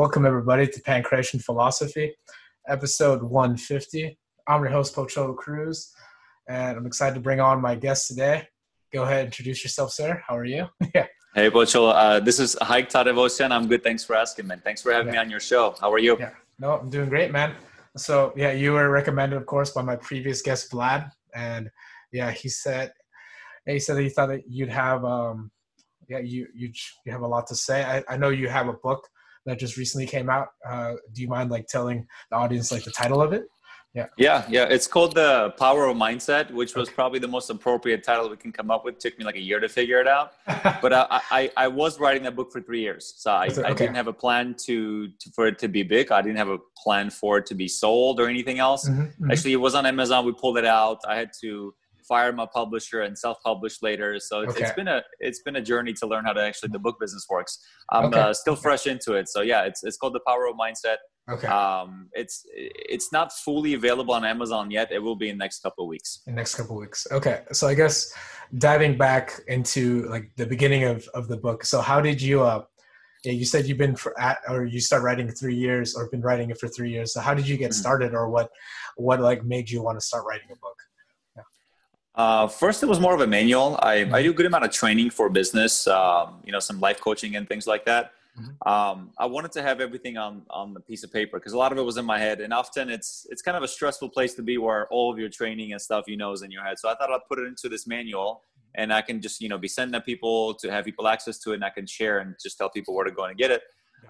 Welcome everybody to Pancreation Philosophy, episode 150. I'm your host, Pocholo Cruz, and I'm excited to bring on my guest today. Go ahead, introduce yourself, sir. How are you? yeah. Hey, Pocholo. Uh, this is Haik Tadevosian. I'm good. Thanks for asking, man. Thanks for having yeah. me on your show. How are you? Yeah. No, I'm doing great, man. So, yeah, you were recommended, of course, by my previous guest, Vlad. And yeah, he said, he said that he thought that you'd have, um, yeah, you, you, you have a lot to say. I, I know you have a book that just recently came out. Uh, do you mind like telling the audience like the title of it? Yeah. Yeah, yeah. It's called the Power of Mindset, which was okay. probably the most appropriate title we can come up with. It took me like a year to figure it out, but I, I, I was writing that book for three years, so I, okay. I didn't have a plan to, to, for it to be big. I didn't have a plan for it to be sold or anything else. Mm-hmm, mm-hmm. Actually, it was on Amazon. We pulled it out. I had to fired my publisher and self-published later. So it's, okay. it's been a it's been a journey to learn how to actually the book business works. I'm okay. uh, still fresh into it. So yeah, it's it's called the Power of Mindset. Okay. Um, it's it's not fully available on Amazon yet. It will be in the next couple of weeks. In next couple of weeks. Okay. So I guess diving back into like the beginning of of the book. So how did you uh yeah, you said you've been for at or you start writing three years or been writing it for three years. So how did you get mm-hmm. started or what what like made you want to start writing a book? Uh, first, it was more of a manual. I, mm-hmm. I do a good amount of training for business, um, you know, some life coaching and things like that. Mm-hmm. Um, I wanted to have everything on on the piece of paper because a lot of it was in my head, and often it's it's kind of a stressful place to be where all of your training and stuff you know is in your head. So I thought I'd put it into this manual, and I can just you know be sending to people to have people access to it, and I can share and just tell people where to go and get it.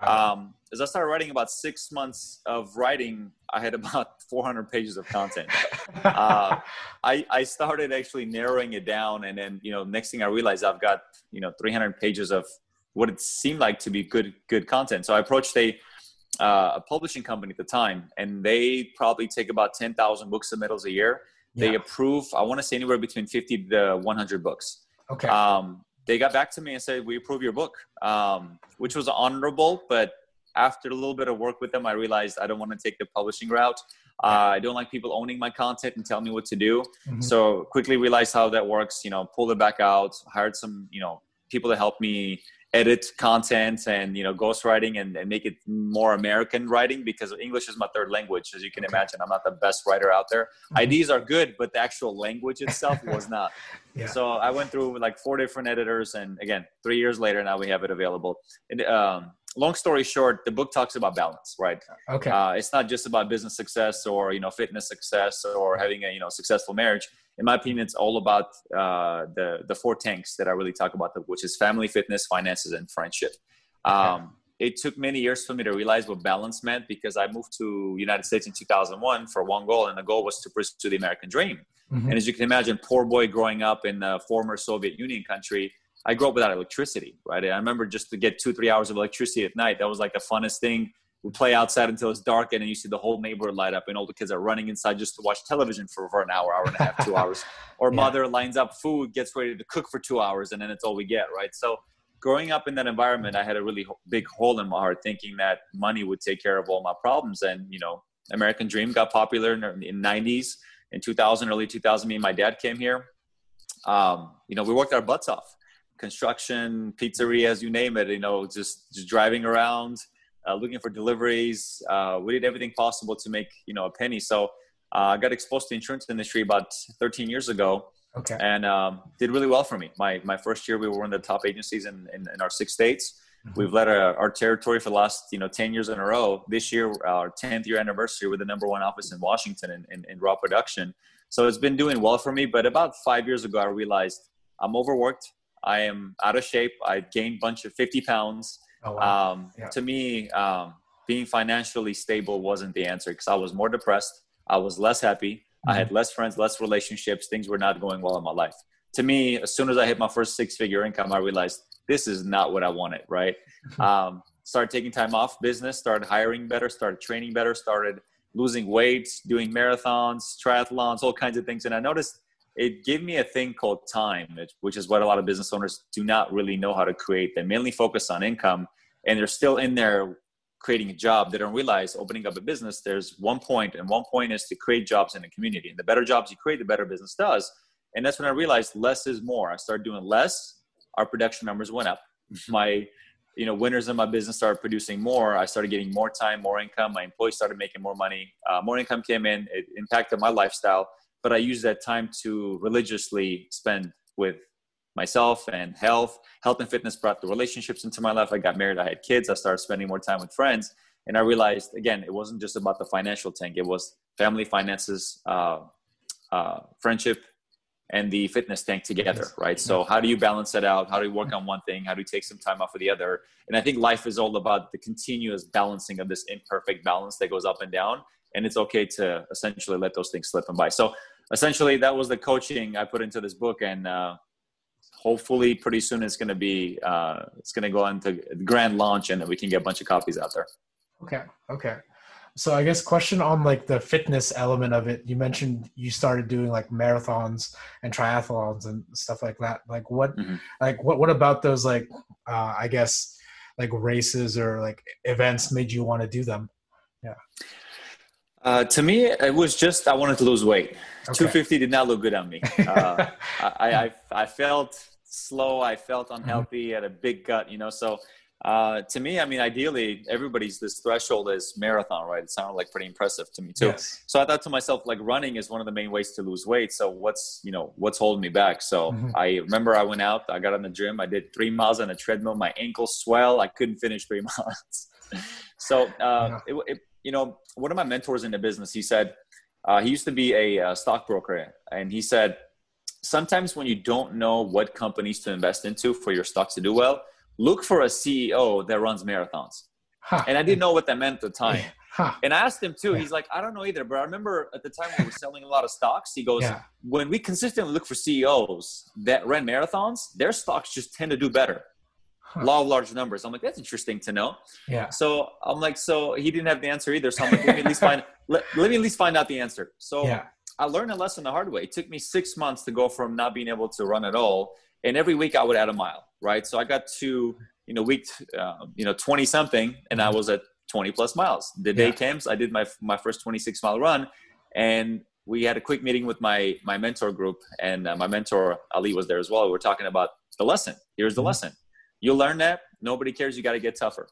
Um, as I started writing about six months of writing, I had about 400 pages of content. uh, I, I started actually narrowing it down, and then you know, next thing I realized, I've got you know 300 pages of what it seemed like to be good good content. So I approached a uh, a publishing company at the time, and they probably take about 10,000 book submittals a year. Yeah. They approve, I want to say anywhere between 50 to 100 books. Okay. Um, they got back to me and said, "We approve your book," um, which was honorable. But after a little bit of work with them, I realized I don't want to take the publishing route. Uh, I don't like people owning my content and tell me what to do. Mm-hmm. So quickly realized how that works. You know, pulled it back out. Hired some, you know, people to help me edit content and you know ghostwriting and, and make it more american writing because english is my third language as you can imagine. I'm not the best writer out there. Mm-hmm. ideas are good but the actual language itself was not. Yeah. so i went through like four different editors and again three years later now we have it available. And um, long story short the book talks about balance right okay uh, it's not just about business success or you know fitness success or having a you know successful marriage in my opinion, it's all about uh, the the four tanks that I really talk about, which is family, fitness, finances, and friendship. Um, it took many years for me to realize what balance meant because I moved to United States in 2001 for one goal, and the goal was to pursue the American dream. Mm-hmm. And as you can imagine, poor boy growing up in the former Soviet Union country, I grew up without electricity. Right, I remember just to get two three hours of electricity at night, that was like the funnest thing. We play outside until it's dark and then you see the whole neighborhood light up and all the kids are running inside just to watch television for, for an hour hour and a half two hours. Or yeah. mother lines up food gets ready to cook for two hours and then it's all we get right? So growing up in that environment i had a really big hole in my heart thinking that money would take care of all my problems. And you know american dream got popular in the 90s in 2000 early 2000 me and my dad came here. Um, you know we worked our butts off construction pizzerias you name it you know just just driving around uh, looking for deliveries. Uh, we did everything possible to make you know a penny. So uh, I got exposed to the insurance industry about 13 years ago, okay. and um, did really well for me. My my first year, we were in the top agencies in, in, in our six states. Mm-hmm. We've led our, our, territory for the last you know 10 years in a row. This year, our 10th year anniversary with the number one office in Washington in, in, in raw production. So it's been doing well for me. But about five years ago, I realized I'm overworked. I am out of shape. I gained a bunch of 50 pounds Oh, wow. um, yeah. To me, um, being financially stable wasn't the answer because I was more depressed. I was less happy. Mm-hmm. I had mm-hmm. less friends, less relationships. Things were not going well in my life. To me, as soon as I hit my first six figure income, I realized this is not what I wanted, right? um, started taking time off business, started hiring better, started training better, started losing weight, doing marathons, triathlons, all kinds of things. And I noticed it gave me a thing called time, which is what a lot of business owners do not really know how to create. They mainly focus on income and they're still in there creating a job. They don't realize opening up a business, there's one point, and one point is to create jobs in the community. And the better jobs you create, the better business does. And that's when I realized less is more. I started doing less, our production numbers went up. My you know winners in my business started producing more i started getting more time more income my employees started making more money uh, more income came in it impacted my lifestyle but i used that time to religiously spend with myself and health health and fitness brought the relationships into my life i got married i had kids i started spending more time with friends and i realized again it wasn't just about the financial tank it was family finances uh, uh, friendship and the fitness tank together, right? So how do you balance that out? How do you work on one thing? How do you take some time off of the other? And I think life is all about the continuous balancing of this imperfect balance that goes up and down. And it's okay to essentially let those things slip and by. So essentially, that was the coaching I put into this book, and uh, hopefully, pretty soon it's going to be uh, it's going to go into grand launch, and we can get a bunch of copies out there. Okay. Okay so i guess question on like the fitness element of it you mentioned you started doing like marathons and triathlons and stuff like that like what mm-hmm. like what what about those like uh i guess like races or like events made you want to do them yeah uh, to me, it was just I wanted to lose weight. Okay. 250 did not look good on me. Uh, I, I, I felt slow. I felt mm-hmm. unhealthy. Mm-hmm. Had a big gut, you know. So uh, to me, I mean, ideally, everybody's this threshold is marathon, right? It sounded like pretty impressive to me too. Yes. So I thought to myself, like running is one of the main ways to lose weight. So what's you know what's holding me back? So mm-hmm. I remember I went out, I got on the gym, I did three miles on a treadmill. My ankles swell, I couldn't finish three miles. so uh, yeah. it, it, you know, one of my mentors in the business, he said uh, he used to be a uh, stockbroker, and he said sometimes when you don't know what companies to invest into for your stocks to do well look for a CEO that runs marathons. Huh. And I didn't know what that meant at the time. Huh. And I asked him too. He's like, I don't know either. But I remember at the time we were selling a lot of stocks. He goes, yeah. when we consistently look for CEOs that run marathons, their stocks just tend to do better. Huh. Law of large numbers. I'm like, that's interesting to know. Yeah. So I'm like, so he didn't have the answer either. So I'm like, let me at least find let, let me at least find out the answer. So yeah. I learned a lesson the hard way. It took me six months to go from not being able to run at all and every week I would add a mile, right? So I got to you know week uh, you know 20 something, and I was at 20 plus miles. The day yeah. comes, I did my my first 26 mile run, and we had a quick meeting with my my mentor group, and uh, my mentor Ali was there as well. We were talking about the lesson. Here's the mm-hmm. lesson: you learn that. Nobody cares. You got to get tougher.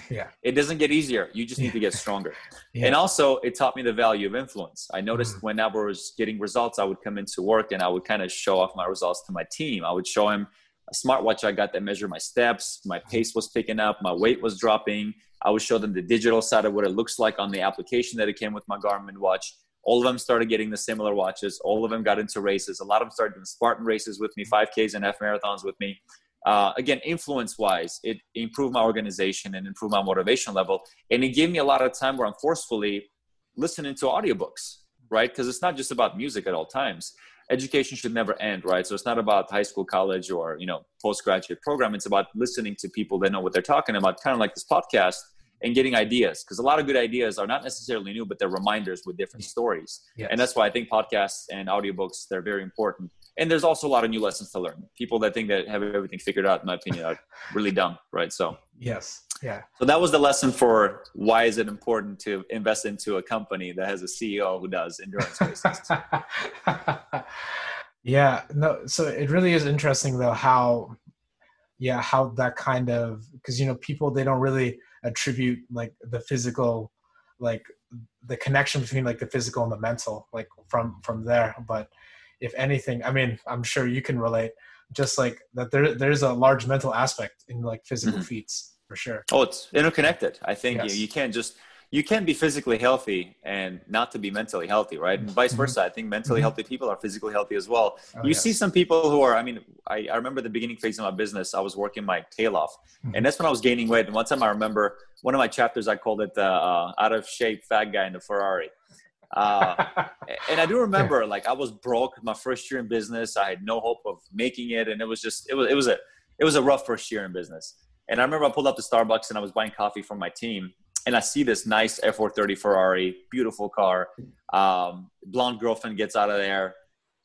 yeah. It doesn't get easier. You just need to get stronger. Yeah. and also it taught me the value of influence. I noticed mm-hmm. when i was getting results i would come into work and i would kind of show off my results to my team. I would show him a smartwatch. I got that measured my steps. My pace was picking up. My weight was dropping. I would show them the digital side of what it looks like on the application that it came with my garmin watch. All of them started getting the similar watches. All of them got into races. A lot of them started doing spartan races with me 5ks and half marathons with me uh, again, influence wise, it improved my organization and improved my motivation level. And it gave me a lot of time where I'm forcefully listening to audiobooks, right? Because it's not just about music at all times. Education should never end, right? So it's not about high school, college, or you know, postgraduate program. It's about listening to people that know what they're talking about, kind of like this podcast and getting ideas because a lot of good ideas are not necessarily new but they're reminders with different stories yes. and that's why i think podcasts and audiobooks they're very important and there's also a lot of new lessons to learn. People that think that have everything figured out in my opinion are really dumb right? So yes. Yeah. So that was the lesson for why is it important to invest into a company that has a ceo who does endurance races. Yeah no so it really is interesting though how yeah how that kind of because you know people they don't really attribute like the physical like the connection between like the physical and the mental like from from there. But if anything i mean i'm sure you can relate just like that there there's a large mental aspect in like physical mm-hmm. feats for sure oh it's interconnected i think yes. you, you can't just you can be physically healthy and not to be mentally healthy, right? And vice mm-hmm. versa. I think mentally mm-hmm. healthy people are physically healthy as well. Oh, you yes. see some people who are, I mean, I, I, remember the beginning phase of my business, I was working my tail off. Mm-hmm. And that's when I was gaining weight. And one time I remember one of my chapters, I called it the uh, out of shape fat guy in the Ferrari. Uh, and I do remember like I was broke my first year in business. I had no hope of making it. And it was just, it was, it was a, it was a rough first year in business. And I remember I pulled up to Starbucks and I was buying coffee for my team and I see this nice F430 Ferrari, beautiful car. Um, blonde girlfriend gets out of there,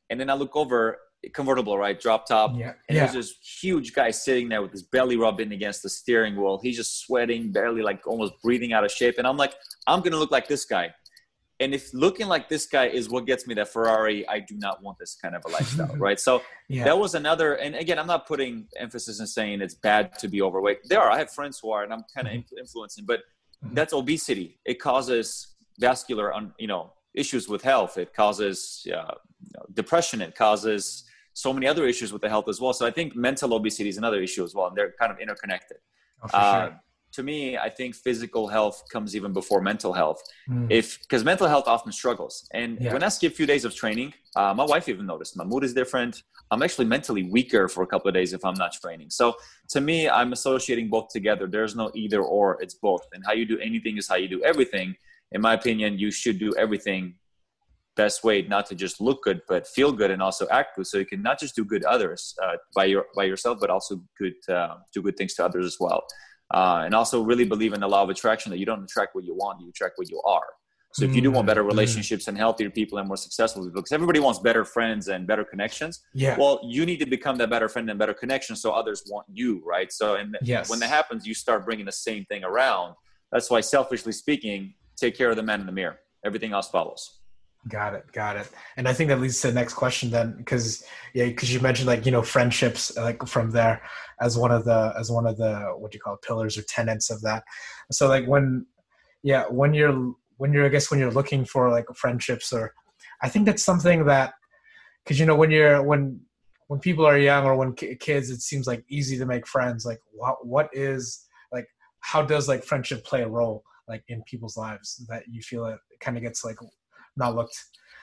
and then I look over, convertible, right, drop top, yeah, and yeah. there's this huge guy sitting there with his belly rubbing against the steering wheel. He's just sweating, barely like almost breathing out of shape, and I'm like, I'm gonna look like this guy. And if looking like this guy is what gets me that Ferrari, I do not want this kind of a lifestyle, right? So yeah. that was another. And again, I'm not putting emphasis in saying it's bad to be overweight. There are. I have friends who are, and I'm kind of mm-hmm. influencing, but mm-hmm. that's obesity. It causes vascular, you know, issues with health. It causes uh, depression. It causes so many other issues with the health as well. So I think mental obesity is another issue as well, and they're kind of interconnected. Oh, uh, sure to me, I think physical health comes even before mental health. Mm. If because mental health often struggles, and yeah. when I skip a few days of training, uh, my wife even noticed my mood is different. I'm actually mentally weaker for a couple of days if I'm not training. So to me, I'm associating both together. There's no either or; it's both. And how you do anything is how you do everything. In my opinion, you should do everything best way not to just look good but feel good and also act good so you can not just do good others uh, by your by yourself but also good uh, do good things to others as well uh, and also really believe in the law of attraction that you don't attract what you want, you attract what you are. So if you do want better mm-hmm. relationships and healthier people and more successful people, because everybody wants better friends and better connections. Yeah. Well, you need to become that better friend and better connection so others want you, right? So and yes. when that happens, you start bringing the same thing around. That's why, selfishly speaking, take care of the man in the mirror. Everything else follows. Got it, got it. And I think that leads to the next question then, because yeah, because you mentioned like you know friendships uh, like from there as one of the as one of the what do you call it, pillars or tenets of that. So like when yeah when you're when you're I guess when you're looking for like friendships or I think that's something that because you know when you're when when people are young or when kids it seems like easy to make friends like what what is like how does like friendship play a role like in people's lives that you feel it kind of gets like not looked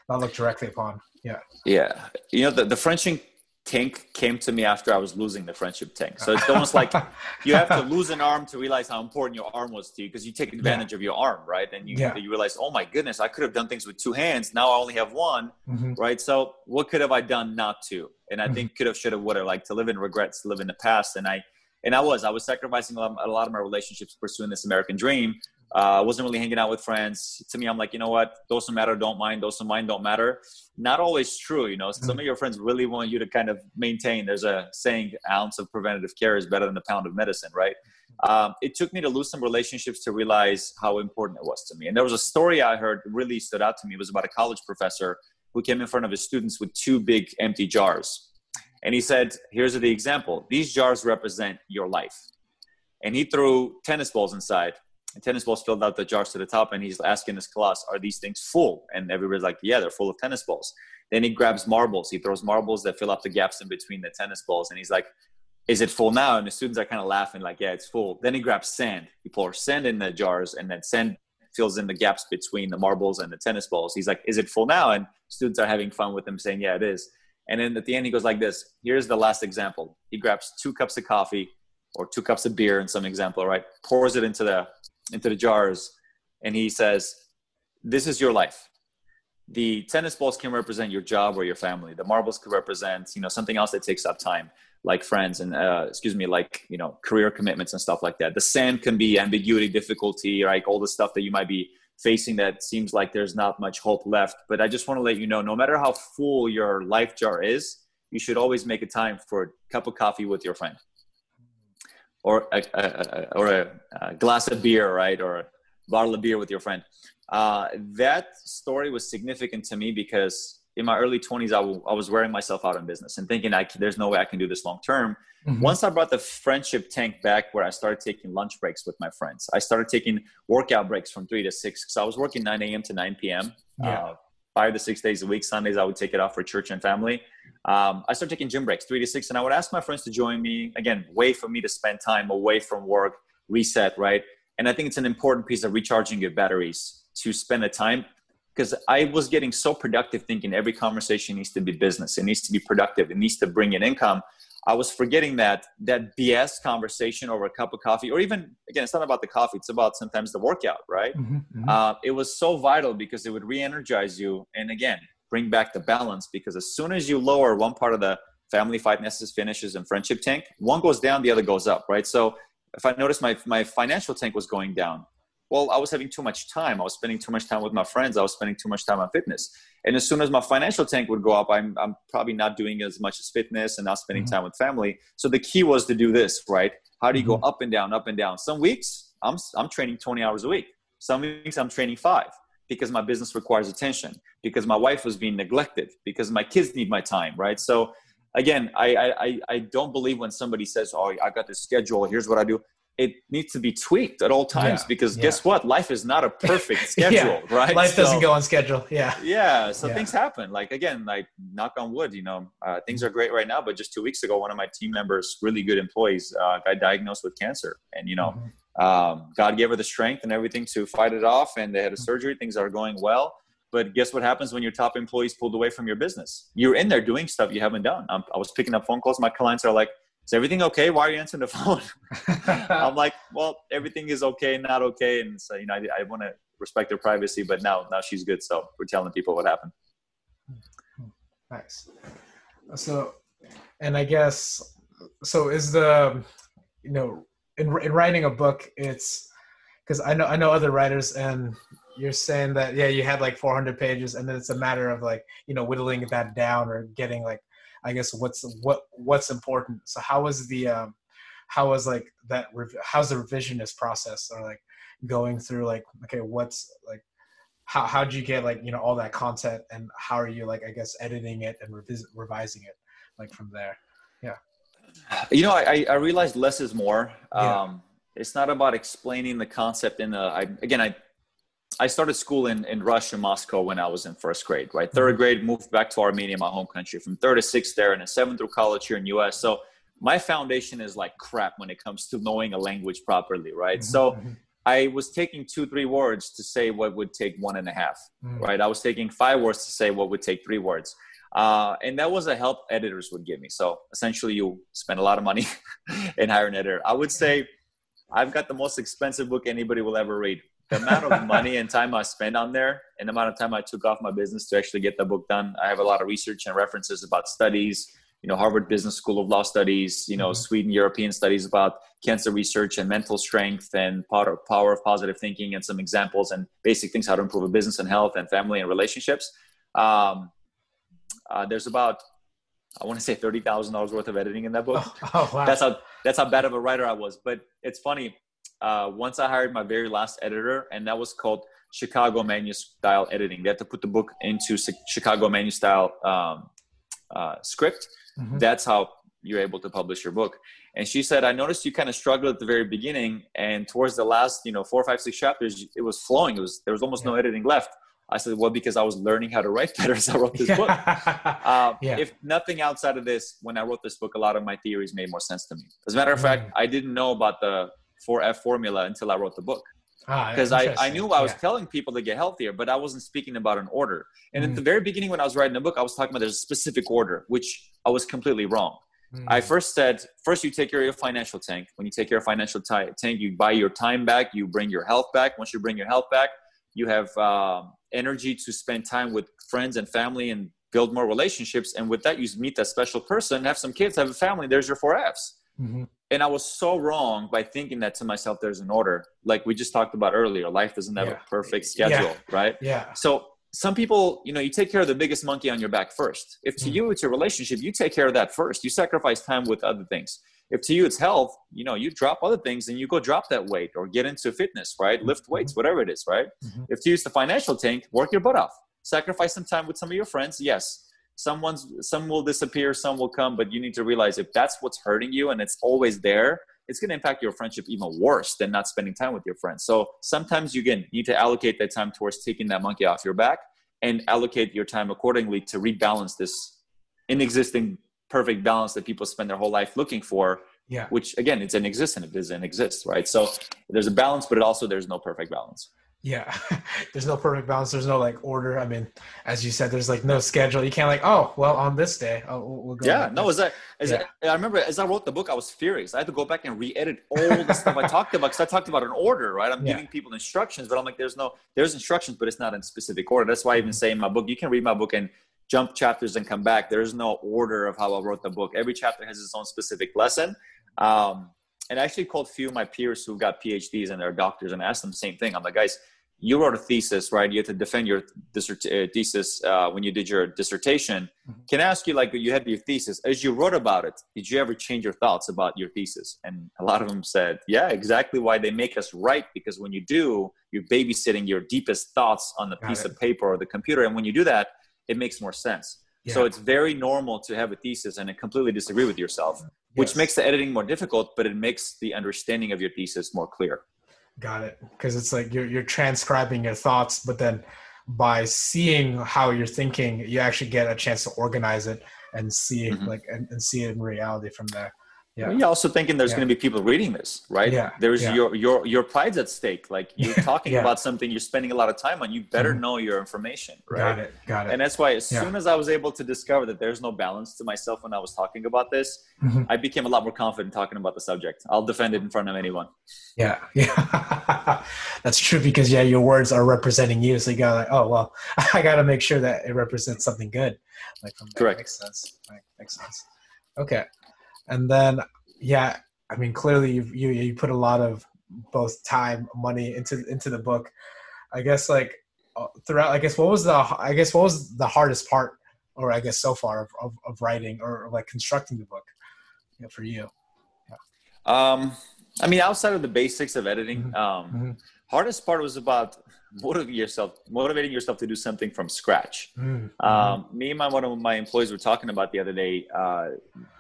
not looked directly upon. Yeah. Yeah. You know, the, the friendship tank came to me after I was losing the friendship tank. So it's almost like you have to lose an arm to realize how important your arm was to you because you take advantage yeah. of your arm, right? And you, yeah. you realize, oh my goodness, I could have done things with two hands. Now I only have one, mm-hmm. right? So what could have I done not to? And I mm-hmm. think could have, should have, would have, like to live in regrets, to live in the past. And I, and I was, I was sacrificing a lot, a lot of my relationships pursuing this American dream uh, wasn't really hanging out with friends. To me, I'm like, you know what? Those who matter don't mind. Those who mind don't matter. Not always true. You know, some mm-hmm. of your friends really want you to kind of maintain. There's a saying, ounce of preventative care is better than a pound of medicine, right? Um, it took me to lose some relationships to realize how important it was to me. And there was a story I heard really stood out to me. It was about a college professor who came in front of his students with two big empty jars. And he said, here's the example. These jars represent your life. And he threw tennis balls inside and tennis balls filled out the jars to the top and he's asking his class are these things full? And everybody's like yeah they're full of tennis balls. Then he grabs marbles. He throws marbles that fill up the gaps in between the tennis balls and he's like is it full now? And the students are kind of laughing like yeah it's full. Then he grabs sand. He pours sand in the jars and then sand fills in the gaps between the marbles and the tennis balls. He's like is it full now? And students are having fun with him saying yeah it is. And then at the end he goes like this. Here's the last example. He grabs two cups of coffee or two cups of beer in some example right? Pours it into the into the jars and he says this is your life. The tennis balls can represent your job or your family. The marbles could represent you know something else that takes up time like friends and uh, excuse me like you know career commitments and stuff like that. The sand can be ambiguity difficulty like all the stuff that you might be facing that seems like there's not much hope left. But i just want to let you know no matter how full your life jar is you should always make a time for a cup of coffee with your friend or a, a, a or a, a, glass of beer, right, or a bottle of beer with your friend. Uh, that story was significant to me because in my early 20s, I, w- I was wearing myself out in business and thinking I, there's no way I can do this long term. Mm-hmm. Once I brought the friendship tank back, where I started taking lunch breaks with my friends, I started taking workout breaks from three to six because I was working 9 a.m. to 9 p.m. Yeah. Uh, five to six days a week. Sundays I would take it off for church and family. Um, I started taking gym breaks, three to six, and I would ask my friends to join me. Again, way for me to spend time away from work, reset, right? And I think it's an important piece of recharging your batteries to spend the time because I was getting so productive thinking every conversation needs to be business. It needs to be productive. It needs to bring in income. I was forgetting that that BS conversation over a cup of coffee, or even again, it's not about the coffee; it's about sometimes the workout, right? Mm-hmm, mm-hmm. Uh, it was so vital because it would re-energize you, and again, bring back the balance. Because as soon as you lower one part of the family finances, finishes, and friendship tank, one goes down, the other goes up, right? So if I noticed my my financial tank was going down, well, I was having too much time. I was spending too much time with my friends. I was spending too much time on fitness. And as soon as my financial tank would go up, I'm, I'm probably not doing as much as fitness and not spending mm-hmm. time with family. So the key was to do this, right? How do you mm-hmm. go up and down, up and down? Some weeks I'm, I'm training 20 hours a week. Some weeks I'm training five. because my business requires attention, because my wife was being neglected, because my kids need my time, right? So again, I I I don't believe when somebody says, "Oh, I got this schedule. Here's what I do." It needs to be tweaked at all times yeah, because yeah. guess what? Life is not a perfect schedule, yeah. right? Life so, doesn't go on schedule. Yeah. Yeah. So things happen. Like again, like knock on wood, you know, uh, things are great right now. But just two weeks ago, one of my team members, really good employees, uh, got diagnosed with cancer, and you know. Mm-hmm um, God gave her the strength and everything to fight it off, and they had a surgery. Things are going well. But guess what happens when your top employees pulled away from your business? You're in there doing stuff you haven't done. I'm, i was picking up phone calls. My clients are like, "Is everything okay? Why are you answering the phone?" I'm like, "Well, everything is okay, not okay." And so, you know, I, I want to respect their privacy, but now, now she's good. So we're telling people what happened. Nice. So, and I guess so. Is the you know in, in writing a book, it's because I know I know other writers, and you're saying that yeah, you had like 400 pages, and then it's a matter of like you know whittling that down or getting like I guess what's what what's important. So how was the um, how was like that? How's the revisionist process or like going through like okay, what's like how how'd you get like you know all that content and how are you like I guess editing it and revis- revising it like from there? Yeah. You know, I, I realized less is more. Yeah. Um, it's not about explaining the concept in the, I, again, I, I started school in, in Russia, Moscow when I was in first grade, right? 3rd mm-hmm. grade, moved back to Armenia, my home country, from third to sixth there, and then seventh through college here in US. So my foundation is like crap when it comes to knowing a language properly, right? Mm-hmm. So mm-hmm. I was taking two, three words to say what would take one and a half, mm-hmm. right? I was taking five words to say what would take three words. Uh, and that was a help editors would give me. So essentially, you spend a lot of money and hire an editor. I would say I've got the most expensive book anybody will ever read. The amount of money and time I spent on there, and the amount of time I took off my business to actually get the book done. I have a lot of research and references about studies. You know, Harvard Business School of Law studies. You know, mm-hmm. Sweden European studies about cancer research and mental strength and power, power of positive thinking, and some examples and basic things how to improve a business and health and family and relationships. Um, uh, there's about I want to say thirty thousand dollars worth of editing in that book. Oh, oh, wow. That's how that's how bad of a writer I was. But it's funny. Uh, once I hired my very last editor, and that was called Chicago Manu Style Editing. They had to put the book into Chicago Manu Style um, uh, script. Mm-hmm. That's how you're able to publish your book. And she said, I noticed you kind of struggled at the very beginning, and towards the last, you know, four, five, six chapters, it was flowing. It was there was almost yeah. no editing left. I said, well, because I was learning how to write better as I wrote this book. Um, yeah. If nothing outside of this, when I wrote this book, a lot of my theories made more sense to me. As a matter of fact. I didn't know about the 4F formula until I wrote the book. Because ah, I, I knew I was yeah. telling people to get healthier, but I wasn't speaking about an order. And mm. at the very beginning, when I was writing the book, I was talking about there's a specific order, which I was completely wrong. Mm. I first said, first you take care of your financial tank. When you take care of financial t- tank, you buy your time back, you bring your health back. Once you bring your health back, you have um, energy to spend time with friends and family and build more relationships. And with that, you meet that special person, have some kids, have a family. There's your four F's. Mm-hmm. And I was so wrong by thinking that to myself, there's an order. Like we just talked about earlier, life doesn't have yeah. a perfect schedule, yeah. right? Yeah. So some people, you know, you take care of the biggest monkey on your back first. If to mm-hmm. you it's a relationship, you take care of that first. You sacrifice time with other things if to you it's health you know you drop other things and you go drop that weight or get into fitness right lift mm-hmm. weights whatever it is right mm-hmm. if to use the financial tank work your butt off sacrifice some time with some of your friends yes someone's some will disappear some will come but you need to realize if that's what's hurting you and it's always there it's going to impact your friendship even worse than not spending time with your friends. So sometimes you again need to allocate that time towards taking that monkey off your back and allocate your time accordingly to rebalance this inexisting perfect balance that people spend their whole life looking for yeah. which again it's inexistent it doesn't exist right? So there's a balance but it also there's no perfect balance yeah there's no perfect balance there's no like order i mean as you said there's like no schedule you can't like oh well on this day oh, we'll go yeah no is that is yeah. that i remember as i wrote the book i was furious i had to go back and re-edit all the stuff i talked about because i talked about an order right i'm yeah. giving people instructions but i'm like there's no there's instructions but it's not in specific order that's why i even say in my book you can read my book and jump chapters and come back. There's no order of how I wrote the book. Every chapter has its own specific lesson. Um, and I actually called a few of my peers who got PhDs and they're doctors and asked them the same thing. I'm like, guys, you wrote a thesis, right? You had to defend your uh, thesis uh, when you did your dissertation. Mm-hmm. Can I ask you, like, you had your thesis, as you wrote about it, did you ever change your thoughts about your thesis? And a lot of them said, yeah, exactly why they make us write, because when you do, you're babysitting your deepest thoughts on the Got piece it. of paper or the computer. And when you do that, it makes more sense. Yeah. So it's very normal to have a thesis and completely disagree with yourself, yes. which makes the editing more difficult, but it makes the understanding of your thesis more clear. Got it. Because it's like you're you're transcribing your thoughts, but then by seeing how you're thinking, you actually get a chance to organize it and see mm-hmm. like and, and see it in reality from there yeah. You're also thinking there's yeah. going to be people reading this, right? Yeah. There's yeah. your your your pride's at stake. Like you're talking yeah. about something you're spending a lot of time on. You better mm-hmm. know your information, right? Got it. Got it. And that's why as soon as I was able to discover that there's no balance to myself when I was talking about this, mm-hmm. I became a lot more confident talking about the subject. I'll defend it in front of anyone. Yeah. Yeah. that's true because yeah, your words are representing you. So you got like, oh well, I got to make sure that it represents something good. Like from Correct. Makes sense. Right. Makes sense. Okay and then yeah i mean clearly you you you put a lot of both time money into into the book i guess like uh, throughout i guess what was the i guess what was the hardest part or i guess so far of, of, of writing or, like constructing the book for you yeah. um i mean outside of the basics of editing mm-hmm. um mm-hmm. hardest part was about motivate yourself, motivating yourself to do something from scratch. Mm-hmm. Um, me and my one of my employees were talking about the other day. Uh,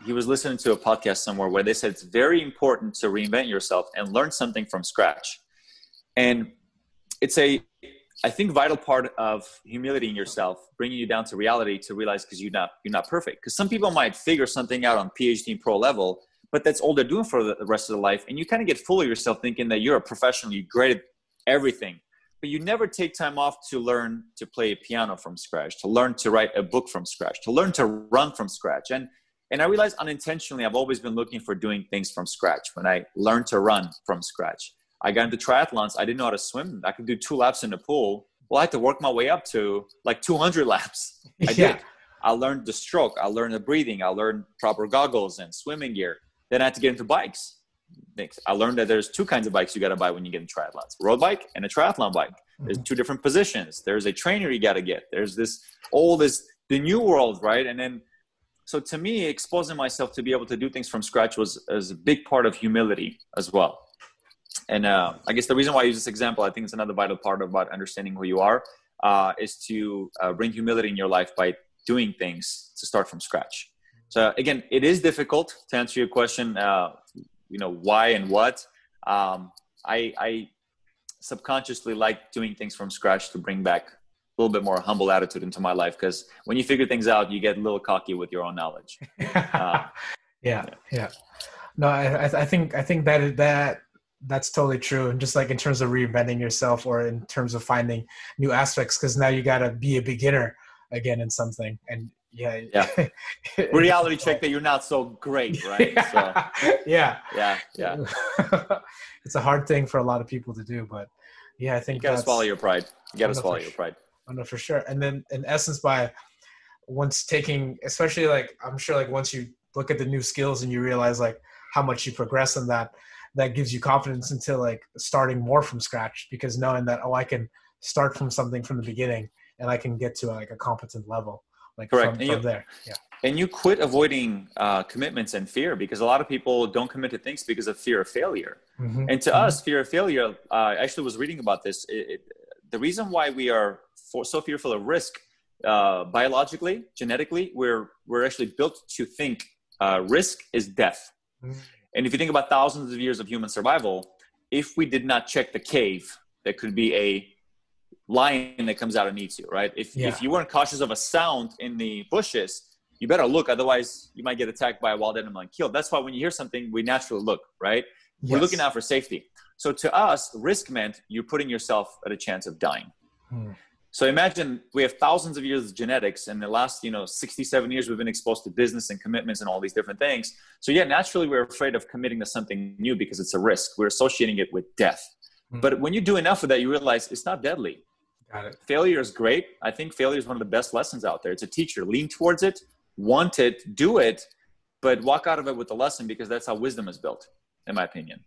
he was listening to a podcast somewhere where they said it's very important to reinvent yourself and learn something from scratch. And it's a, I think, vital part of humility in yourself, bringing you down to reality to realize because you're not you're not perfect. Because some people might figure something out on PhD and pro level, but that's all they're doing for the rest of their life, and you kind of get full of yourself thinking that you're a professional, you're great at everything but you never take time off to learn to play a piano from scratch to learn to write a book from scratch to learn to run from scratch. And and i realized unintentionally i've always been looking for doing things from scratch when i learned to run from scratch. I got into triathlons i didn't know how to swim i could do two laps in the pool. Well i had to work my way up to like 200 laps. I yeah. did. I learned the stroke i learned the breathing i learned proper goggles and swimming gear. Then i had to get into bikes things. I learned that there's two kinds of bikes you got to buy when you get in triathlons: road bike and a triathlon bike. There's mm-hmm. two different positions. There's a trainer you got to get. There's this all this the new world, right? And then, so to me, exposing myself to be able to do things from scratch was, was a big part of humility as well. And uh, I guess the reason why I use this example, I think it's another vital part about understanding who you are, uh, is to uh, bring humility in your life by doing things to start from scratch. So again, it is difficult to answer your question. You know why and what. Um, I, I subconsciously like doing things from scratch to bring back a little bit more humble attitude into my life because when you figure things out you get a little cocky with your own knowledge. Uh, yeah, yeah. Yeah no I, I think i think that that that's totally true. And just like in terms of reinventing yourself or in terms of finding new aspects because now you got to be a beginner again in something and yeah yeah. Reality check that you're not so great right? Yeah. So, yeah. yeah yeah. It's a hard thing for a lot of people to do but yeah i think you gotta swallow your pride. You gotta swallow your pride. I know for sure. And then in essence by once taking especially like i'm sure like once you look at the new skills and you realize like how much you progress in that that gives you confidence into like starting more from scratch because knowing that oh i can start from something from the beginning and i can get to like a competent level like Correct. From, and from you, there. Yeah. And you quit avoiding uh, commitments and fear because a lot of people don't commit to things because of fear of failure. Mm-hmm. And to mm-hmm. us, fear of failure, uh, I actually was reading about this. It, it, the reason why we are for, so fearful of risk uh, biologically, genetically, we're, we're actually built to think uh, risk is death. Mm-hmm. And if you think about thousands of years of human survival, if we did not check the cave, there could be a lion that comes out and eats you, right? If yeah. if you weren't cautious of a sound in the bushes, you better look, otherwise you might get attacked by a wild animal and killed. That's why when you hear something, we naturally look, right? Yes. We're looking out for safety. So to us, risk meant you're putting yourself at a chance of dying. Hmm. So imagine we have thousands of years of genetics, and the last, you know, 67 years we've been exposed to business and commitments and all these different things. So yeah, naturally we're afraid of committing to something new because it's a risk. We're associating it with death. Hmm. But when you do enough of that, you realize it's not deadly. Failure is great. I think failure is one of the best lessons out there. It's a teacher. Lean towards it, want it, do it, but walk out of it with the lesson because that's how wisdom is built, in my opinion.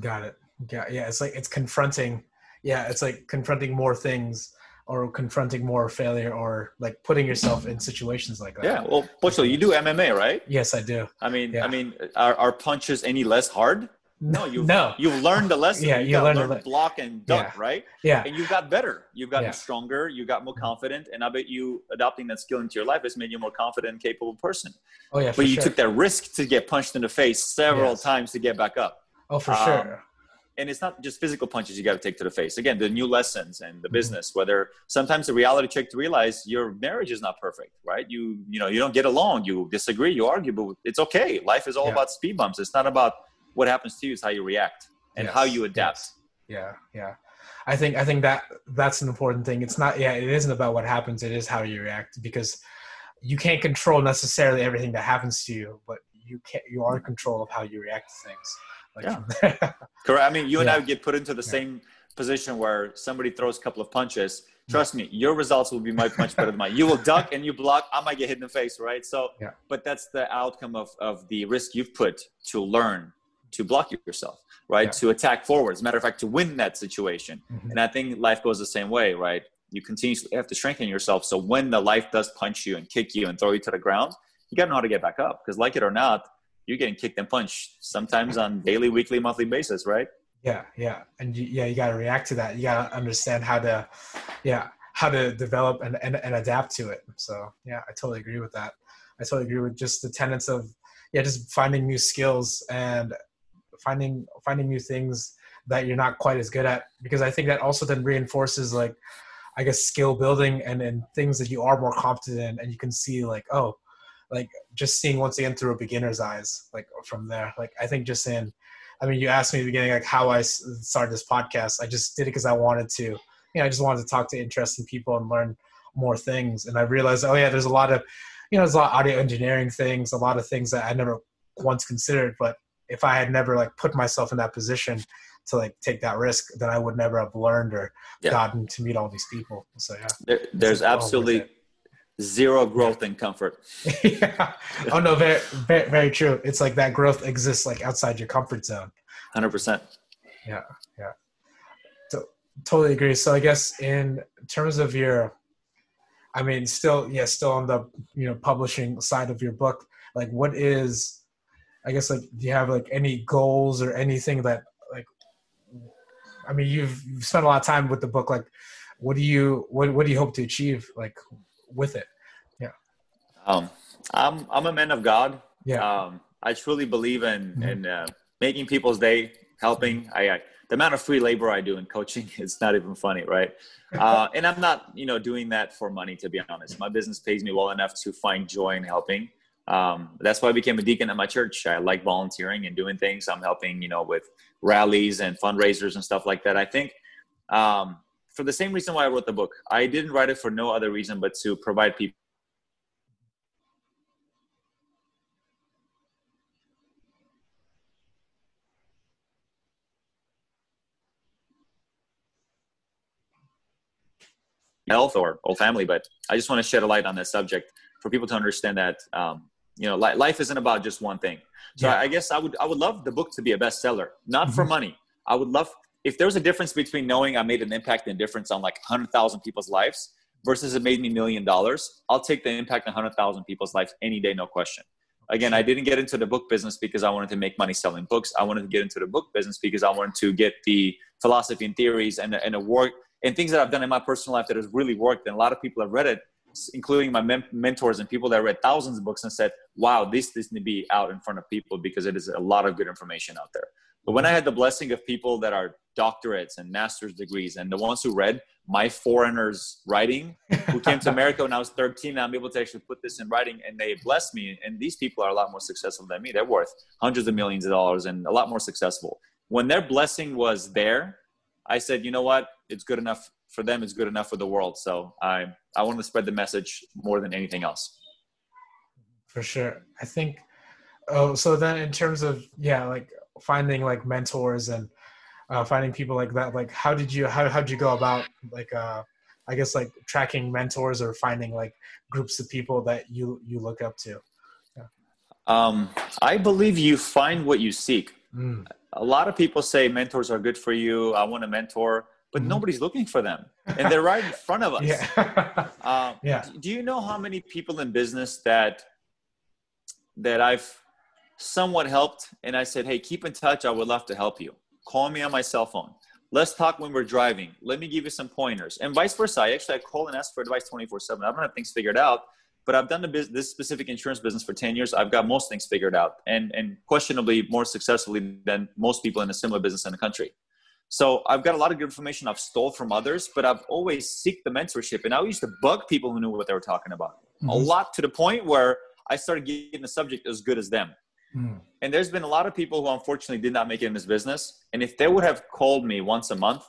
Got it. Yeah, yeah. It's like it's confronting yeah, it's like confronting more things or confronting more failure or like putting yourself in situations like that. Yeah. Well, Pocho, you do MMA, right? Yes, I do. I mean, Yeah. I mean, are, are punches any less hard? No, you no. you've learned the lesson. Yeah, you, you learned learn the to le- block and duck, Yeah. right? Yeah. And you've got better. You've gotten Yeah. stronger. You got more confident, and I bet you adopting that skill into your life has made you a more confident and capable person. Oh yeah, for But you sure. took that risk to get punched in the face several Yes. times to get back up. oh, for um, sure. and it's not just physical punches you got to take to the face. Again, the new lessons and the Mhm. business. Whether sometimes the reality check to realize your marriage is not perfect, right? You you know you don't get along, you disagree, you argue, but it's okay. Life is all Yeah. about speed bumps. It's not about what happens to you; is how you react and Yes, how you adapt. yes. Yeah, yeah. I think I think that that's an important thing. It's not yeah, it isn't about what happens, it is how you react because you can't control necessarily everything that happens to you, but you can not you are in control of how you react to things. Like Yeah. Correct. I mean, you and Yeah. I get put into the Yeah. same position where somebody throws a couple of punches. Mm. Trust me, your results will be much much better than mine. You will duck and you block. I might get hit in the face, right? So, Yeah. but that's the outcome of of the risk you've put to learn to block yourself, right? Yeah. To attack forward. As a matter of fact, to win that situation. Mhm. And I think life goes the same way, right? You continuously have to strengthen yourself. So when the life does punch you and kick you and throw you to the ground, you got to know how to get back up. Because like it or not, you're getting kicked and punched sometimes on daily, weekly, monthly basis, right? Yeah, yeah, and you, yeah, you got to react to that. You got to understand how to, yeah, how to develop and, and and adapt to it. So yeah, I totally agree with that. I totally agree with just the tenets of yeah, just finding new skills and finding finding new things that you're not quite as good at because I think that also then reinforces like I guess skill building and and things that you are more confident in and you can see like oh like just seeing once again through a beginner's eyes like from there like I think just in I mean, you asked me at the beginning like how i started this podcast. I just did it because I wanted to. You know, I just wanted to talk to interesting people and learn more things. And I realized, oh yeah, there's a lot of, you know, there's a lot of audio engineering things, a lot of things that I never once considered. But if I had never like put myself in that position to like take that risk, then I would never have learned or Yeah. gotten to meet all these people. So yeah. There, there's absolutely zero growth in comfort. yeah. Oh no, very, very, very true. It's like that growth exists like outside your comfort zone. 100%. Yeah, yeah. So totally agree so i guess in terms of your i mean still yeah still on the you know publishing side of your book like what is i guess like do you have like any goals or anything that like i mean you've, you've spent a lot of time with the book like what do you what, what do you hope to achieve like with it Yeah. Um, I'm, I'm a man of God. yeah Um, I truly believe in, Mhm. in uh, making people's day, helping. I, I, the amount of free labor I do in coaching, is not even funny, right? Uh, and I'm not, you know, doing that for money, to be honest. My business pays me well enough to find joy in helping. Um, that's why I became a deacon at my church. I like volunteering and doing things. I'm helping, you know, with rallies and fundraisers and stuff like that. I think um, for the same reason why I wrote the book, I didn't write it for no other reason but to provide people. health or whole family, but I just want to shed a light on this subject for people to understand that um, you know li- life isn't about just one thing. So Yeah. I guess I would I would love the book to be a bestseller, not for Mhm. money. I would love if there was a difference between knowing I made an impact and difference on like hundred thousand people's lives versus it made me million dollars. I'll take the impact on hundred thousand people's lives any day, no question. Again, I didn't get into the book business because I wanted to make money selling books. I wanted to get into the book business because I wanted to get the philosophy and theories and and the work and things that I've done in my personal life that has really worked. And a lot of people have read it, including my men- mentors and people that read thousands of books and said, wow, this this need to be out in front of people because it is a lot of good information out there. But when I had the blessing of people that are doctorates and master's degrees and the ones who read my foreigners writing, who came to America when I was 13, I'm able to actually put this in writing and they blessed me. And these people are a lot more successful than me. They're worth hundreds of millions of dollars and a lot more successful. When their blessing was there, I said, you know what? It's good enough for them. It's good enough for the world. So I, I want to spread the message more than anything else. for sure i think oh so then in terms of yeah like finding like mentors and uh, finding people like that like how did you how how'd you go about like uh i guess like tracking mentors or finding like groups of people that you you look up to Um, I believe you find what you seek. mm. a lot of people say mentors are good for you. I want a mentor, but mm-hmm. nobody's looking for them, and they're right in front of us. Yeah. um, yeah. Do you know how many people in business that that I've somewhat helped, and I said, "Hey, keep in touch. I would love to help you. Call me on my cell phone. Let's talk when we're driving. Let me give you some pointers." And vice versa. I actually I call and ask for advice twenty four seven. I don't have things figured out, but I've done the biz- this specific insurance business for 10 years. I've got most things figured out and, and questionably more successfully than most people in a similar business in the country. So I've got a lot of good information I've stole from others, but I've always seek the mentorship. And I used to bug people who knew what they were talking about mm-hmm. a lot to the point where I started getting the subject as good as them. Mm. And there's been a lot of people who unfortunately did not make it in this business. And if they would have called me once a month,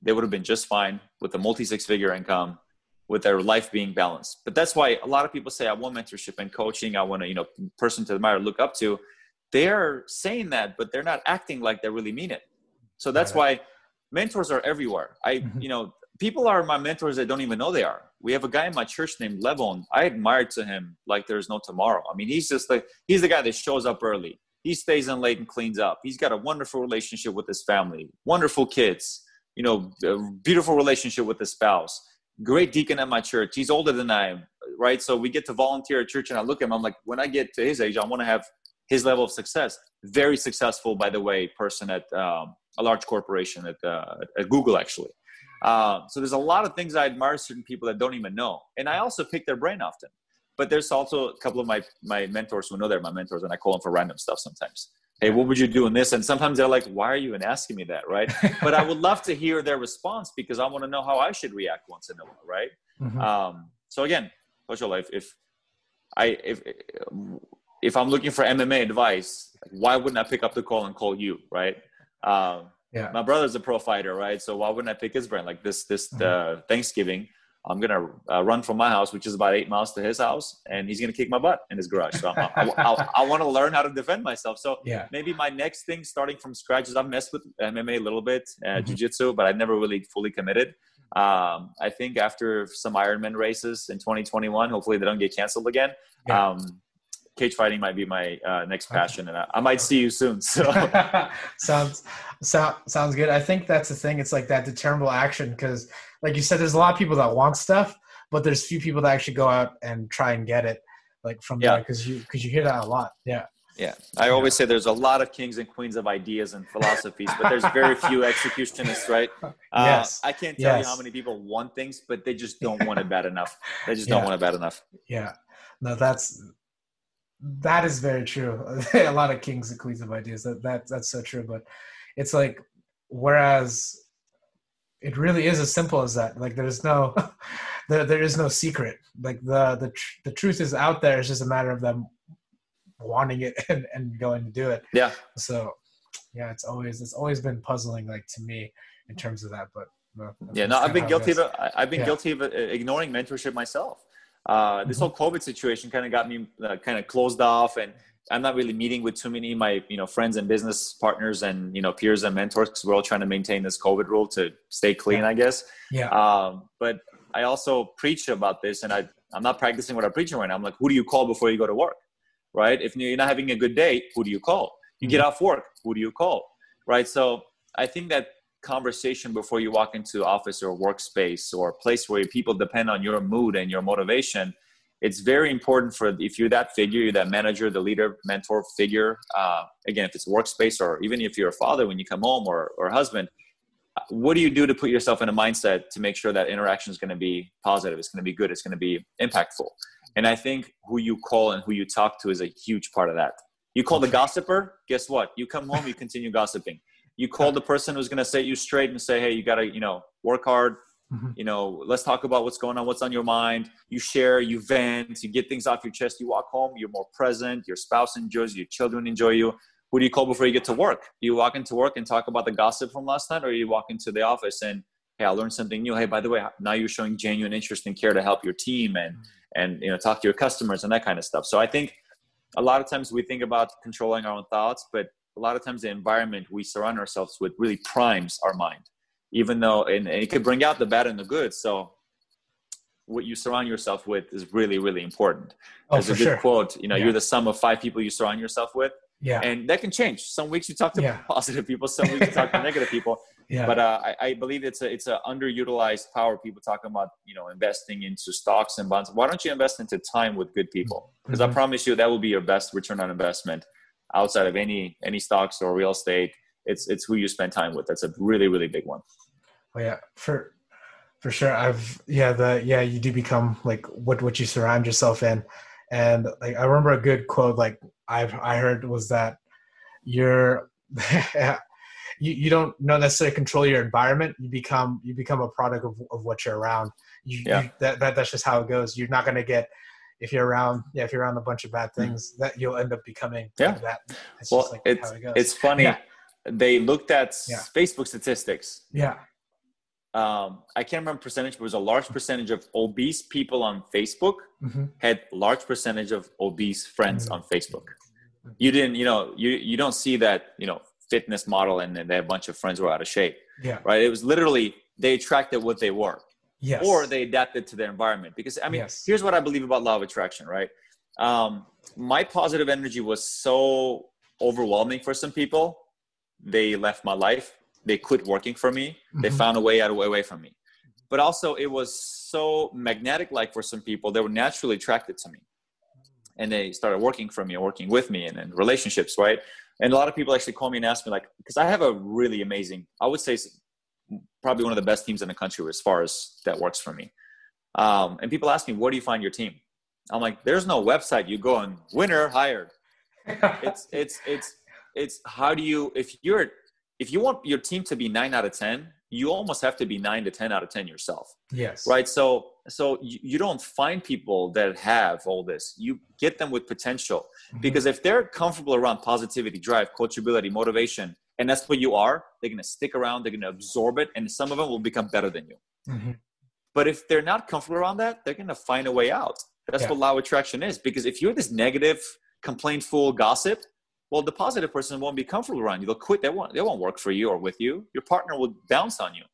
they would have been just fine with a multi six figure income with their life being balanced. But that's why a lot of people say, I want mentorship and coaching. I want a you know person to admire, look up to. They're saying that, but they're not acting like they really mean it. So that's why mentors are everywhere. I, mm-hmm. you know, people are my mentors that don't even know they are. We have a guy in my church named Levon. I admire to him like there's no tomorrow. I mean, he's just like he's the guy that shows up early. He stays in late and cleans up. He's got a wonderful relationship with his family, wonderful kids, you know, beautiful relationship with his spouse great deacon at my church. He's older than I am, right? So we get to volunteer at church, and I look at him. I'm like, when I get to his age, I want to have his level of success. Very successful, by the way, person at um, a large corporation at, uh, at Google, actually. Uh, so there's a lot of things I admire certain people that don't even know, and I also pick their brain often. But there's also a couple of my my mentors who know they're my mentors, and I call them for random stuff sometimes. Hey what would you do in this? And sometimes they're like why are you even asking me that? Right? But i would love to hear their response because i want to know how i should react once in a while right? Mm-hmm. um, so again coach life. If i if if i'm looking for mma advice why wouldn't i pick up the call and call you right um, yeah. my brother's a pro fighter right so why wouldn't i pick his brand? like this this mm-hmm. thanksgiving I'm gonna uh, run from my house, which is about eight miles to his house, and he's gonna kick my butt in his garage. So I, I, I, I want to learn how to defend myself. So yeah. maybe my next thing, starting from scratch, is I've messed with MMA a little bit, uh, mm-hmm. jiu-jitsu, but I've never really fully committed. Um, I think after some Ironman races in 2021, hopefully they don't get canceled again. Yeah. Um, cage fighting might be my uh, next passion, and I, I, might see you soon. So sounds so, sounds good. I think that's the thing. It's like that determinable action because, like you said, there's a lot of people that want stuff, but there's few people that actually go out and try and get it, like from yeah. because you because you hear that a lot. Yeah. Yeah, I always say there's a lot of kings and queens of ideas and philosophies, but there's very few executionists, right? Uh, yes. I can't tell yes. you how many people want things, but they just don't want it bad enough. They just yeah. don't want it bad enough. Yeah, no, that's that is very true. a lot of kings and queens of ideas. That, that that's so true. But it's like whereas it really is as simple as that. Like there's no there, there is no secret. Like the the tr- the truth is out there. It's just a matter of them wanting it and, and going to do it. Yeah. So yeah, it's always it's always been puzzling like to me in terms of that. But yeah, no, I've been guilty of I've been yeah. guilty of uh, ignoring mentorship myself. Uh, this mm-hmm. whole COVID situation kind of got me uh, kind of closed off, and I'm not really meeting with too many of my you know friends and business partners and you know peers and mentors because we're all trying to maintain this COVID rule to stay clean, yeah. I guess. Yeah. Um, but I also preach about this, and I I'm not practicing what I'm preaching right now. I'm like, who do you call before you go to work, right? If you're not having a good day, who do you call? You mm-hmm. get off work, who do you call, right? So I think that conversation before you walk into office or workspace or a place where people depend on your mood and your motivation it's very important for if you're that figure you're that manager the leader mentor figure uh, again if it's workspace or even if you're a father when you come home or, or husband what do you do to put yourself in a mindset to make sure that interaction is going to be positive it's going to be good it's going to be impactful? And i think who you call and who you talk to is a huge part of that. You call the gossiper guess what? You come home you continue gossiping you call the person who's going to set you straight and say hey you got to you know work hard. Mm-hmm. you know let's talk about what's going on what's on your mind. You share you vent you get things off your chest you walk home you're more present your spouse enjoys you your children enjoy you. Who do you call before you get to work? Do you walk into work and talk about the gossip from last night or you walk into the office and hey i learned something new. Hey by the way now you're showing genuine interest and care to help your team and mm-hmm. and you know talk to your customers and that kind of stuff. So i think a lot of times we think about controlling our own thoughts but a lot of times the environment we surround ourselves with really primes our mind even though and, and it could bring out the bad and the good so what you surround yourself with is really really important oh, there's a good sure. quote you know yeah. you're the sum of five people you surround yourself with yeah and that can change some weeks you talk to yeah. positive people some weeks you talk to negative people Yeah. But uh, I, I, believe it's a it's an underutilized power. People talking about you know investing into stocks and bonds. Why don't you invest into time with good people? Because mm-hmm. I promise you that will be your best return on investment outside of any any stocks or real estate. It's it's who you spend time with. That's a really really big one. Oh yeah, for for sure. I've yeah the yeah you do become like what what you surround yourself in, and like I remember a good quote like I've I heard was that you're you, you don't not necessarily control your environment. You become you become a product of, of what you're around. You, yeah. You, that, that that's just how it goes. You're not going to get if you're around yeah if you're around a bunch of bad hmm. things that you'll end up becoming yeah that. It's well, like it's it it's funny. Yeah. They looked at yeah. Facebook statistics. Yeah. Um, I can't remember percentage, but it was a large percentage of obese people on Facebook mm-hmm. had large percentage of obese friends mm-hmm. on Facebook. You didn't, you know, you you don't see that, you know, fitness model and then they have a bunch of friends who are out of shape. Yeah. Right. It was literally they attracted what they were. Yes. Or they adapted to their environment. Because I mean, yes. here's what I believe about law of attraction, right? Um, my positive energy was so overwhelming for some people. They left my life. They quit working for me. Mm-hmm. They found a way out away from me. But also it was so magnetic like for some people, they were naturally attracted to me. And they started working for me, and working with me and in relationships, right? and a lot of people actually call me and ask me like because i have a really amazing i would say probably one of the best teams in the country as far as that works for me. Um, and people ask me where do you find your team? I'm like there's no website. You go and winner hired it's it's it's it's how do you if you're if you want your team to be nine out of ten you almost have to be nine to ten out of ten yourself. Yes. Right? So so you, you don't find people that have all this. You get them with potential. Mm-hmm. because if they're comfortable around positivity drive coachability motivation and that's what you are. They're going to stick around. They're going to absorb it. And some of them will become better than you. Mm-hmm. but if they're not comfortable around that they're going to find a way out. That's yeah. what law of attraction is. Because if you're this negative complaintful gossip well the positive person won't be comfortable around you. They'll quit. They won't they won't work for you or with you. Your partner will bounce on you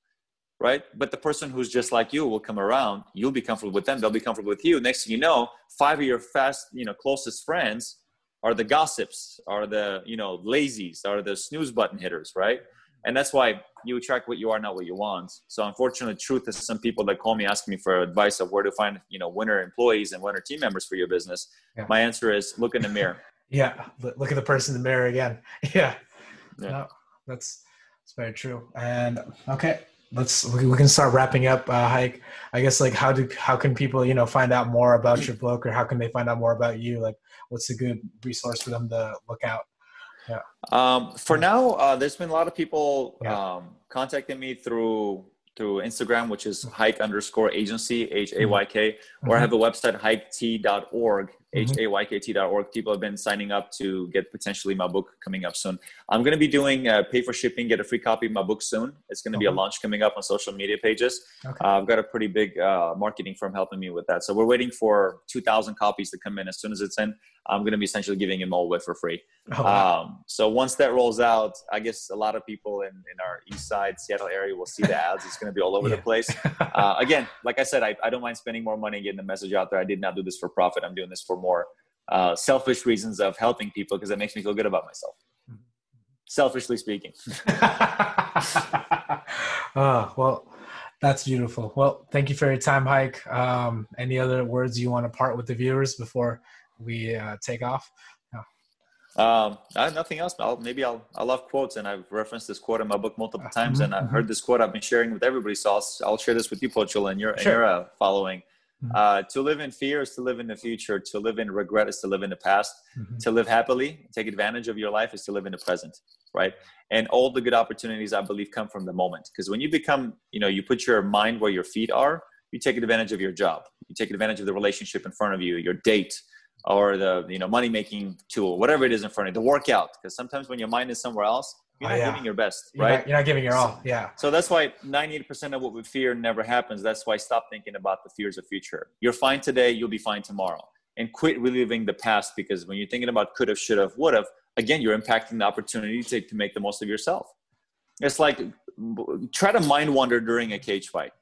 right? But the person who's just like you will come around. You'll be comfortable with them. They'll be comfortable with you. Next thing you know five of your fast you know closest friends are the gossips are the you know lazies are the snooze button hitters right and that's why you attract what you are not what you want so unfortunately truth is some people that call me asking me for advice of where to find you know winner employees and winner team members for your business yeah. my answer is look in the mirror yeah, look at the person in the mirror again. Yeah, yeah. No, that's that's very true. And okay, let's we can start wrapping up. Uh, Hayk, I guess like how do how can people you know find out more about your book, or how can they find out more about you? Like, what's a good resource for them to look out? Yeah. Um, for now, uh, there's been a lot of people yeah. um, contacting me through through Instagram, which is mm-hmm. hayk underscore agency, H A Y K, or I mm-hmm. have a website, haykt.org, Mm-hmm. H-A-Y-K-T.org. People have been signing up to get potentially my book coming up soon. I'm going to be doing uh, pay for shipping, get a free copy of my book soon. It's going to be a launch coming up on social media pages. Okay. Uh, I've got a pretty big uh, marketing firm helping me with that. So we're waiting for 2,000 copies to come in. As soon as it's in, I'm going to be essentially giving them all away for free. Oh, wow. um, so once that rolls out, I guess a lot of people in, in our East Side, Seattle area will see the ads. It's going to be all over yeah. the place. Uh, again, like I said, I, I don't mind spending more money getting the message out there. I did not do this for profit. I'm doing this for more uh, selfish reasons of helping people because it makes me feel good about myself. Selfishly speaking. oh, well, that's beautiful. Well, thank you for your time, Hayk. Um, any other words you want to part with the viewers before we uh, take off? Um, I, nothing else. I'll, maybe I'll, I love quotes and I've referenced this quote in my book multiple uh, times mm-hmm, and I've mm-hmm. heard this quote I've been sharing with everybody. So I'll, I'll share this with you, Pochul, and your, sure. and uh, following. Mm-hmm. Uh, to live in fear is to live in the future. To live in regret is to live in the past. Mm-hmm. To live happily, take advantage of your life is to live in the present, right? And all the good opportunities, I believe, come from the moment. Because when you become, you know, you put your mind where your feet are, you take advantage of your job. You take advantage of the relationship in front of you, your date, or the you know money making tool, whatever it is in front of you, the workout. Because sometimes when your mind is somewhere else, you're oh, not yeah. giving your best, you're right? Not, you're not giving your all. Yeah. So that's why 98% of what we fear never happens. That's why stop thinking about the fears of future. You're fine today, you'll be fine tomorrow. And quit reliving the past because when you're thinking about could have, should have, would have, again, you're impacting the opportunity to, to make the most of yourself. It's like try to mind wander during a cage fight.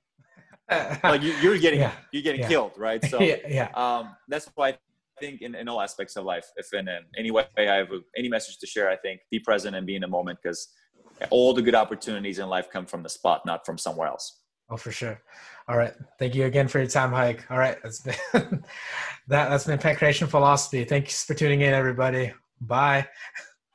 like you, are getting yeah. you're getting yeah. killed, right? So yeah, yeah. Um, that's why I think in, in all aspects of life, if in, in any way I have any message to share, I think be present and be in the moment because all the good opportunities in life come from the spot, not from somewhere else. Oh, for sure. All right. Thank you again for your time, Hayk. All right. That's been that that's been Creation Philosophy. Thanks for tuning in, everybody. Bye.